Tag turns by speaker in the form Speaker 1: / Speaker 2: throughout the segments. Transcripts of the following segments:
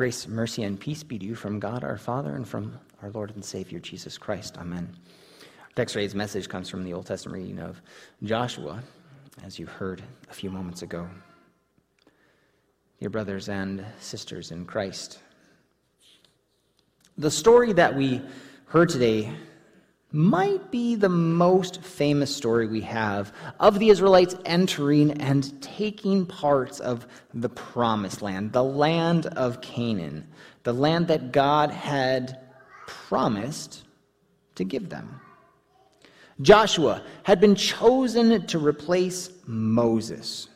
Speaker 1: Grace, mercy, and peace be to you from God our Father and from our Lord and Savior Jesus Christ. Amen. Our text message comes from the Old Testament reading of Joshua, as you heard a few moments ago. Dear brothers and sisters in Christ, the story that we heard today might be the most famous story we have of the Israelites entering and taking parts of the promised land, the land of Canaan, the land that God had promised to give them. Joshua had been chosen to replace Moses.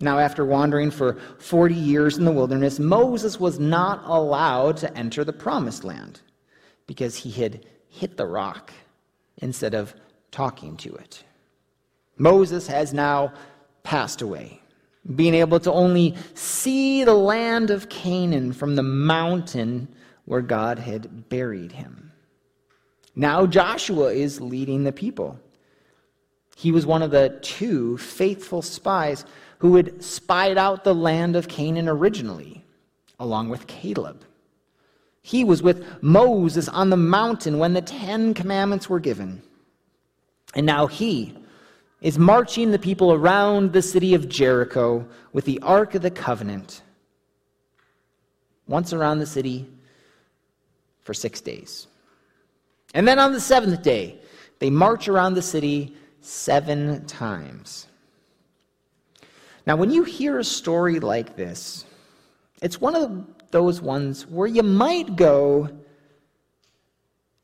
Speaker 1: Now, after wandering for 40 years in the wilderness, Moses was not allowed to enter the promised land because he had hit the rock instead of talking to it. Moses has now passed away, being able to only see the land of Canaan from the mountain where God had buried him. Now Joshua is leading the people. He was one of the two faithful spies who had spied out the land of Canaan originally, along with Caleb. He was with Moses on the mountain when the Ten Commandments were given. And now he is marching the people around the city of Jericho with the Ark of the Covenant, once around the city for six days. And then on the seventh day, they march around the city seven times. Now, when you hear a story like this, it's one of those ones where you might go,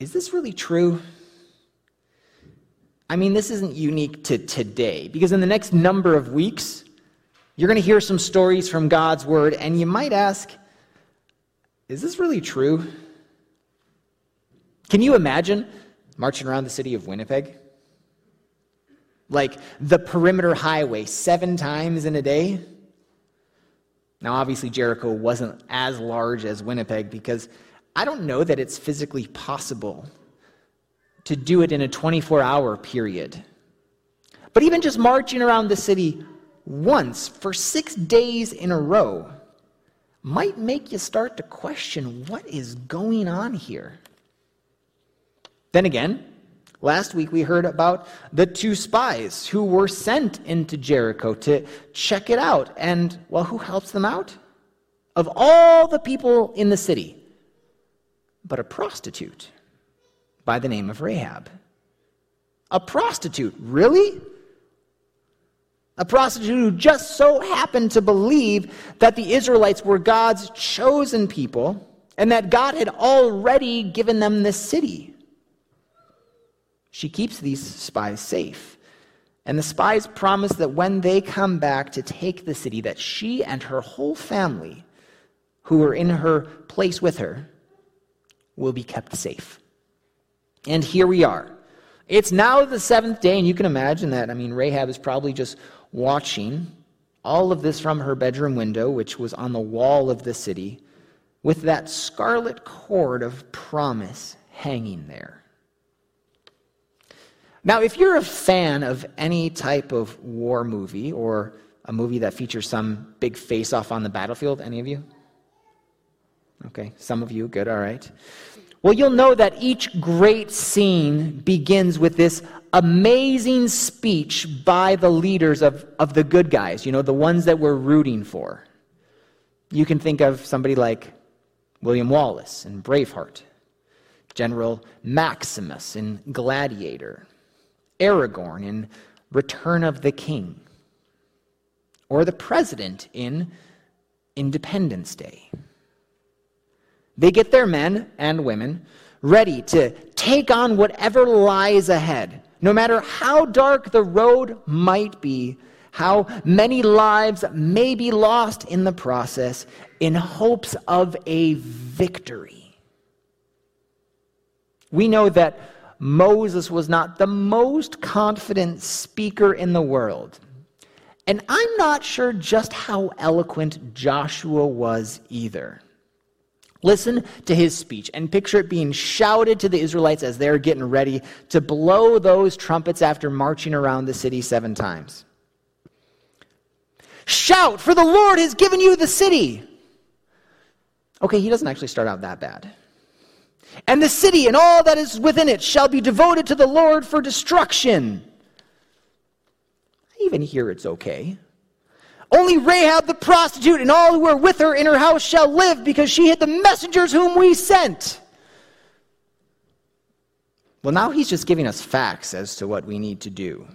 Speaker 1: is this really true? I mean, this isn't unique to today, because in the next number of weeks, you're going to hear some stories from God's Word, and you might ask, is this really true? Can you imagine marching around the city of Winnipeg? Like the perimeter highway seven times in a day? Now, obviously, Jericho wasn't as large as Winnipeg because I don't know that it's physically possible to do it in a 24 hour period. But even just marching around the city once for six days in a row might make you start to question what is going on here. Then again, Last week we heard about the two spies who were sent into Jericho to check it out. And, well, who helps them out? Of all the people in the city, but a prostitute by the name of Rahab. A prostitute, really? A prostitute who just so happened to believe that the Israelites were God's chosen people and that God had already given them this city. She keeps these spies safe. And the spies promise that when they come back to take the city, that she and her whole family, who are in her place with her, will be kept safe. And here we are. It's now the seventh day, and you can imagine that. I mean, Rahab is probably just watching all of this from her bedroom window, which was on the wall of the city, with that scarlet cord of promise hanging there. Now, if you're a fan of any type of war movie or a movie that features some big face off on the battlefield, any of you? Okay, some of you, good, all right. Well, you'll know that each great scene begins with this amazing speech by the leaders of, of the good guys, you know, the ones that we're rooting for. You can think of somebody like William Wallace in Braveheart, General Maximus in Gladiator, Aragorn in Return of the King, or the president in Independence Day. They get their men and women ready to take on whatever lies ahead, no matter how dark the road might be, how many lives may be lost in the process, in hopes of a victory. We know that Moses was not the most confident speaker in the world. And I'm not sure just how eloquent Joshua was either. Listen to his speech and picture it being shouted to the Israelites as they're getting ready to blow those trumpets after marching around the city seven times. Shout, for the Lord has given you the city. Okay, he doesn't actually start out that bad. And the city and all that is within it shall be devoted to the Lord for destruction. I even here it's okay. Only Rahab the prostitute and all who are with her in her house shall live because she hid the messengers whom we sent. Well, now he's just giving us facts as to what we need to do.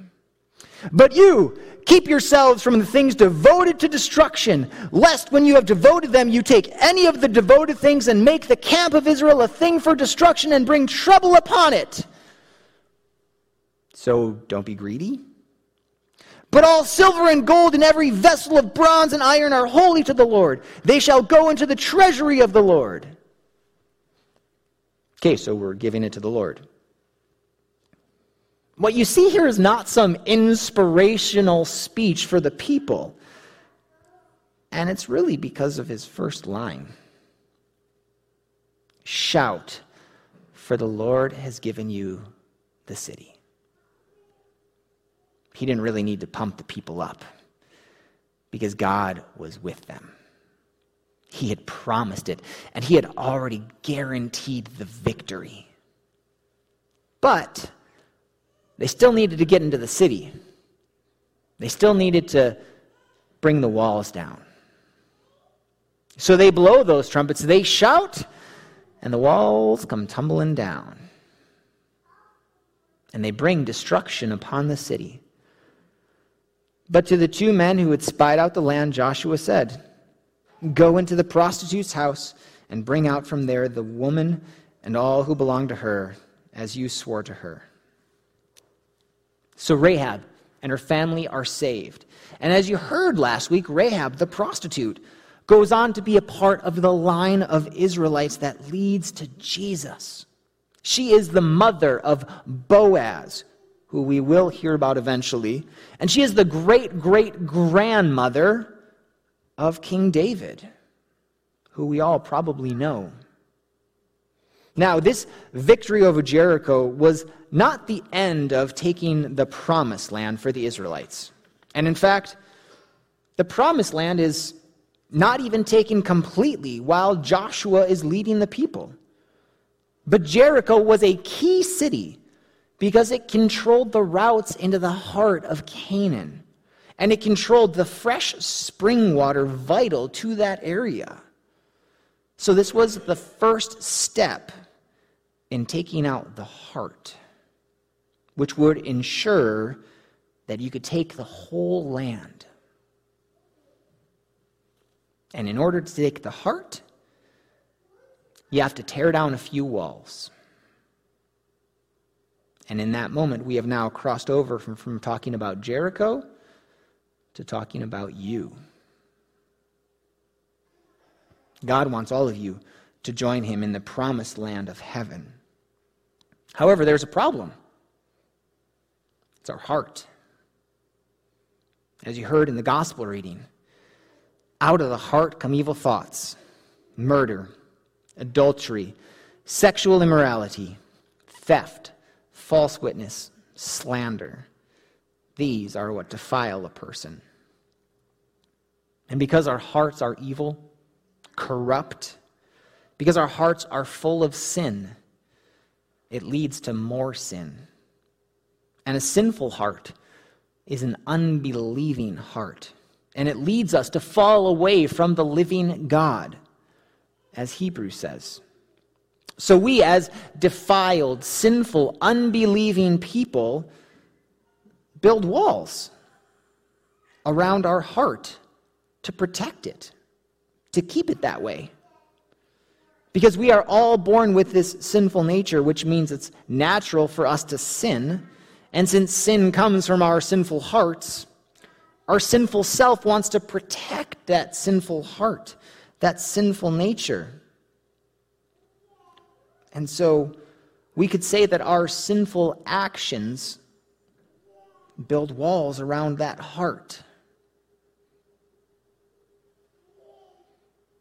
Speaker 1: But you, keep yourselves from the things devoted to destruction, lest when you have devoted them, you take any of the devoted things and make the camp of Israel a thing for destruction and bring trouble upon it. So don't be greedy. But all silver and gold and every vessel of bronze and iron are holy to the Lord. They shall go into the treasury of the Lord. Okay, so we're giving it to the Lord. What you see here is not some inspirational speech for the people. And it's really because of his first line Shout, for the Lord has given you the city. He didn't really need to pump the people up because God was with them. He had promised it, and he had already guaranteed the victory. But they still needed to get into the city. They still needed to bring the walls down. So they blow those trumpets, they shout, and the walls come tumbling down. And they bring destruction upon the city. But to the two men who had spied out the land, Joshua said, Go into the prostitute's house and bring out from there the woman and all who belong to her, as you swore to her. So Rahab and her family are saved. And as you heard last week, Rahab, the prostitute, goes on to be a part of the line of Israelites that leads to Jesus. She is the mother of Boaz, who we will hear about eventually. And she is the great great grandmother of King David, who we all probably know. Now, this victory over Jericho was not the end of taking the promised land for the Israelites. And in fact, the promised land is not even taken completely while Joshua is leading the people. But Jericho was a key city because it controlled the routes into the heart of Canaan. And it controlled the fresh spring water vital to that area. So, this was the first step in taking out the heart which would ensure that you could take the whole land. And in order to take the heart, you have to tear down a few walls. And in that moment, we have now crossed over from, from talking about Jericho to talking about you. God wants all of you to join him in the promised land of heaven. However, there's a problem. It's our heart. As you heard in the gospel reading, out of the heart come evil thoughts, murder, adultery, sexual immorality, theft, false witness, slander. These are what defile a person. And because our hearts are evil, corrupt, because our hearts are full of sin, it leads to more sin. And a sinful heart is an unbelieving heart. And it leads us to fall away from the living God, as Hebrews says. So we, as defiled, sinful, unbelieving people, build walls around our heart to protect it, to keep it that way. Because we are all born with this sinful nature, which means it's natural for us to sin and since sin comes from our sinful hearts, our sinful self wants to protect that sinful heart, that sinful nature. And so we could say that our sinful actions build walls around that heart.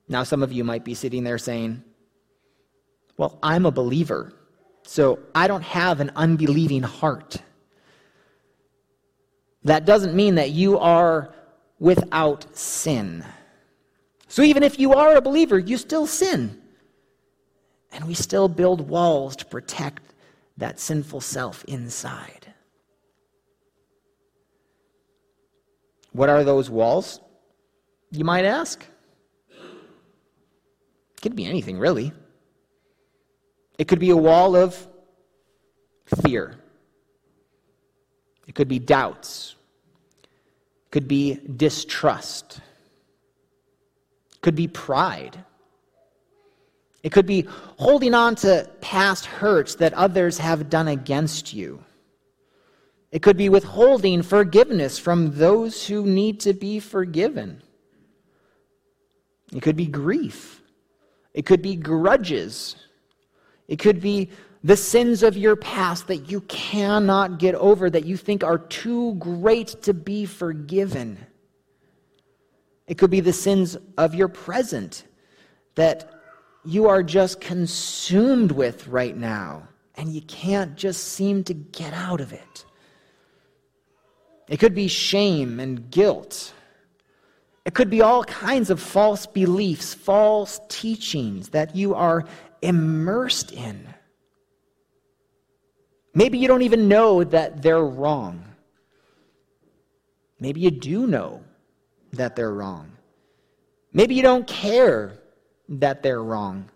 Speaker 1: Now, some of you might be sitting there saying, Well, I'm a believer, so I don't have an unbelieving heart. That doesn't mean that you are without sin. So even if you are a believer, you still sin. And we still build walls to protect that sinful self inside. What are those walls? You might ask. It could be anything, really. It could be a wall of fear. It could be doubts. It could be distrust. It could be pride. It could be holding on to past hurts that others have done against you. It could be withholding forgiveness from those who need to be forgiven. It could be grief. It could be grudges. It could be the sins of your past that you cannot get over, that you think are too great to be forgiven. It could be the sins of your present that you are just consumed with right now, and you can't just seem to get out of it. It could be shame and guilt. It could be all kinds of false beliefs, false teachings that you are immersed in. Maybe you don't even know that they're wrong. Maybe you do know that they're wrong. Maybe you don't care that they're wrong.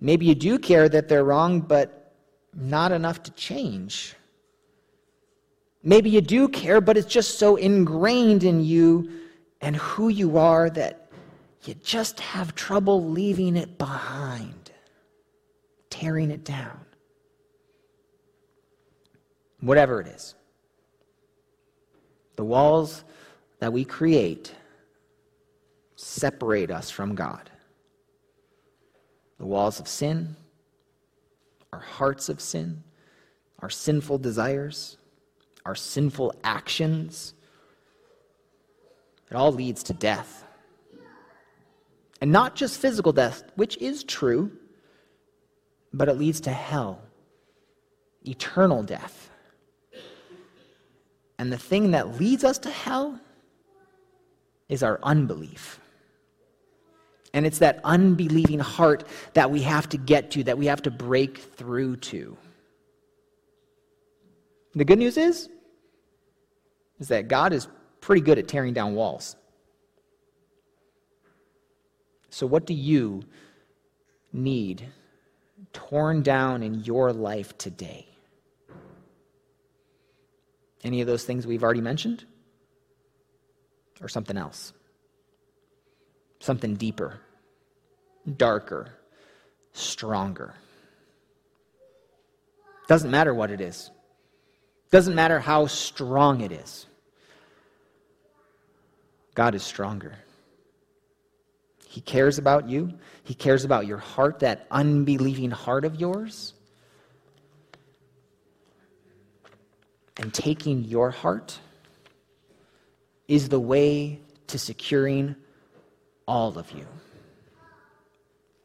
Speaker 1: Maybe you do care that they're wrong, but not enough to change. Maybe you do care, but it's just so ingrained in you and who you are that you just have trouble leaving it behind, tearing it down. Whatever it is. The walls that we create separate us from God. The walls of sin, our hearts of sin, our sinful desires our sinful actions, it all leads to death. And not just physical death, which is true, but it leads to hell, eternal death. And the thing that leads us to hell is our unbelief. And it's that unbelieving heart that we have to get to, that we have to break through to. The good news is, is that God is pretty good at tearing down walls. So, what do you need torn down in your life today? Any of those things we've already mentioned? Or something else? Something deeper, darker, stronger. Doesn't matter what it is. Doesn't matter how strong it is. God is stronger. He cares about you. He cares about your heart, that unbelieving heart of yours. And taking your heart is the way to securing all of you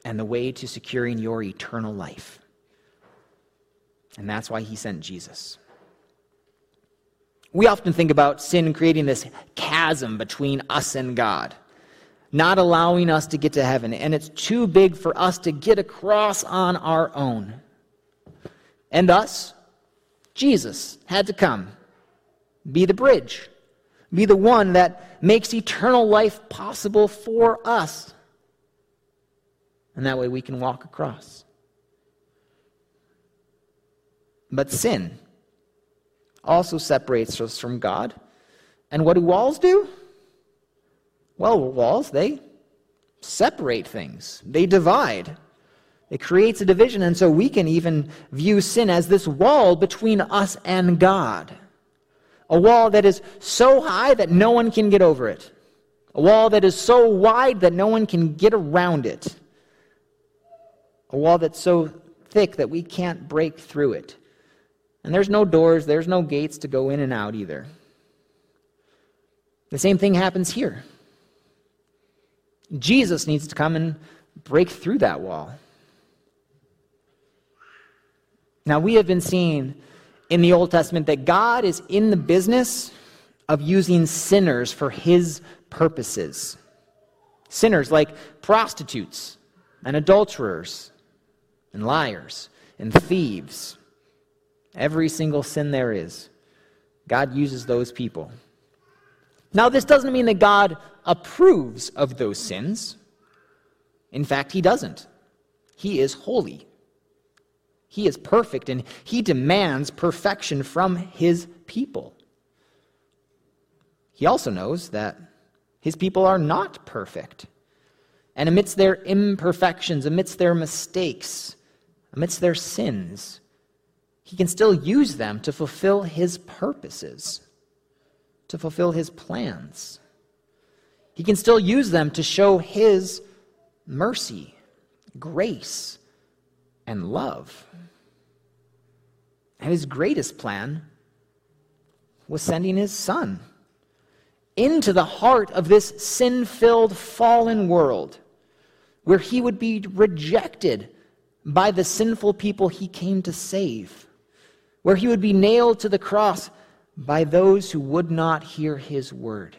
Speaker 1: and the way to securing your eternal life. And that's why he sent Jesus. We often think about sin creating this chasm between us and God, not allowing us to get to heaven, and it's too big for us to get across on our own. And thus, Jesus had to come, be the bridge, be the one that makes eternal life possible for us. And that way we can walk across. But sin, also separates us from God. And what do walls do? Well, walls, they separate things, they divide. It creates a division, and so we can even view sin as this wall between us and God. A wall that is so high that no one can get over it. A wall that is so wide that no one can get around it. A wall that's so thick that we can't break through it. And there's no doors, there's no gates to go in and out either. The same thing happens here. Jesus needs to come and break through that wall. Now, we have been seeing in the Old Testament that God is in the business of using sinners for his purposes. Sinners like prostitutes and adulterers and liars and thieves. Every single sin there is. God uses those people. Now, this doesn't mean that God approves of those sins. In fact, He doesn't. He is holy. He is perfect, and He demands perfection from His people. He also knows that His people are not perfect. And amidst their imperfections, amidst their mistakes, amidst their sins, He can still use them to fulfill His purposes to fulfill his plans. He can still use them to show his mercy, grace, and love. And his greatest plan was sending his son into the heart of this sin filled, fallen world where he would be rejected by the sinful people he came to save, where he would be nailed to the cross by those who would not hear his word.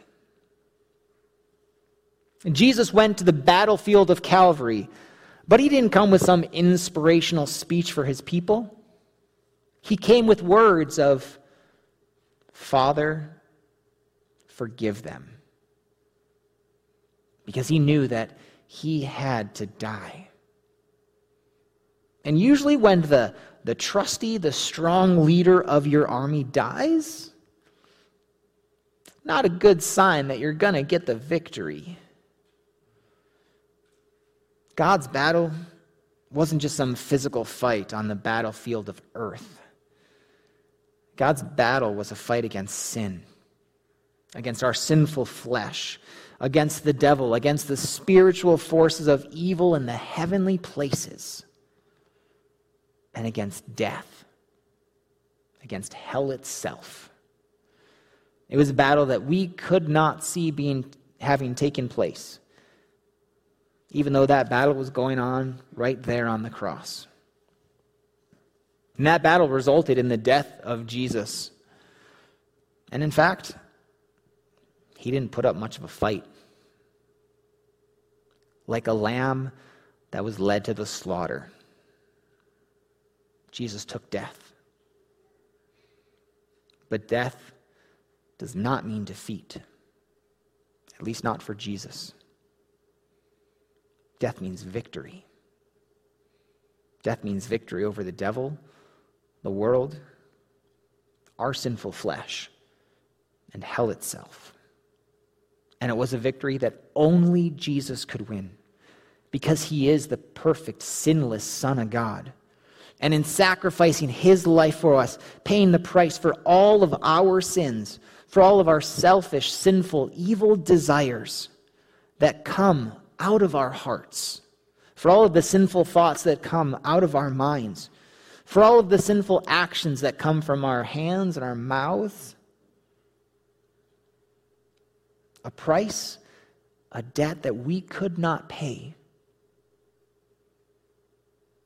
Speaker 1: And Jesus went to the battlefield of Calvary, but he didn't come with some inspirational speech for his people. He came with words of, Father, forgive them. Because he knew that he had to die. And usually, when the, the trusty, the strong leader of your army dies, not a good sign that you're going to get the victory. God's battle wasn't just some physical fight on the battlefield of earth. God's battle was a fight against sin, against our sinful flesh, against the devil, against the spiritual forces of evil in the heavenly places and against death, against hell itself. It was a battle that we could not see being having taken place, even though that battle was going on right there on the cross. And that battle resulted in the death of Jesus. And in fact, he didn't put up much of a fight. Like a lamb that was led to the slaughter. Jesus took death. But death does not mean defeat, at least not for Jesus. Death means victory. Death means victory over the devil, the world, our sinful flesh, and hell itself. And it was a victory that only Jesus could win because he is the perfect, sinless Son of God and in sacrificing his life for us, paying the price for all of our sins, for all of our selfish, sinful, evil desires that come out of our hearts, for all of the sinful thoughts that come out of our minds, for all of the sinful actions that come from our hands and our mouths. A price, a debt that we could not pay,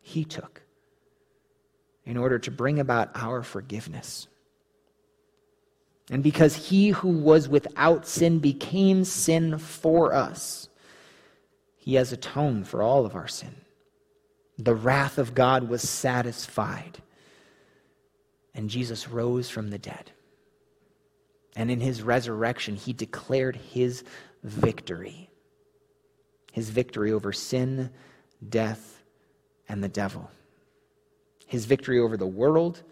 Speaker 1: he took in order to bring about our forgiveness. And because he who was without sin became sin for us, he has atoned for all of our sin. The wrath of God was satisfied. And Jesus rose from the dead. And in his resurrection, he declared his victory his victory over sin, death, and the devil his victory over the world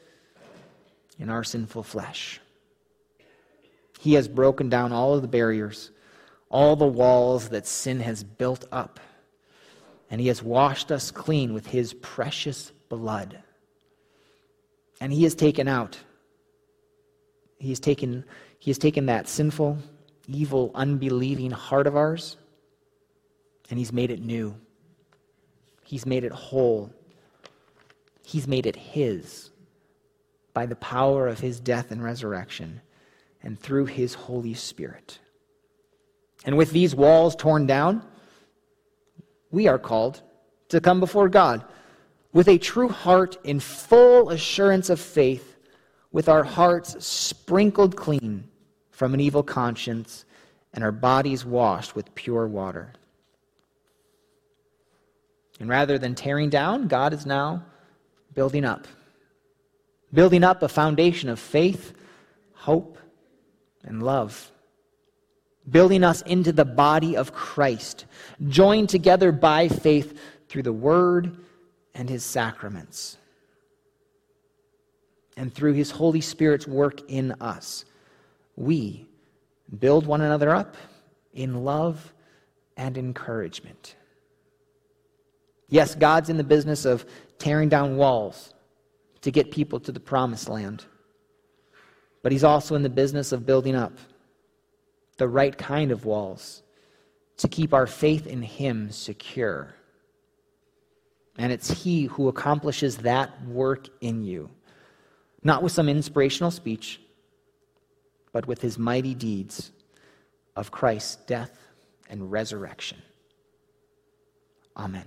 Speaker 1: and our sinful flesh. He has broken down all of the barriers, all the walls that sin has built up, and he has washed us clean with his precious blood. And he has taken out, he has taken, he has taken that sinful, evil, unbelieving heart of ours, and he's made it new. He's made it whole. He's made it His by the power of His death and resurrection and through His Holy Spirit. And with these walls torn down, we are called to come before God with a true heart in full assurance of faith, with our hearts sprinkled clean from an evil conscience and our bodies washed with pure water. And rather than tearing down, God is now building up. Building up a foundation of faith, hope, and love. Building us into the body of Christ, joined together by faith through the Word and His sacraments. And through His Holy Spirit's work in us, we build one another up in love and encouragement. Yes, God's in the business of tearing down walls to get people to the promised land. But He's also in the business of building up the right kind of walls to keep our faith in Him secure. And it's He who accomplishes that work in you, not with some inspirational speech, but with His mighty deeds of Christ's death and resurrection. Amen.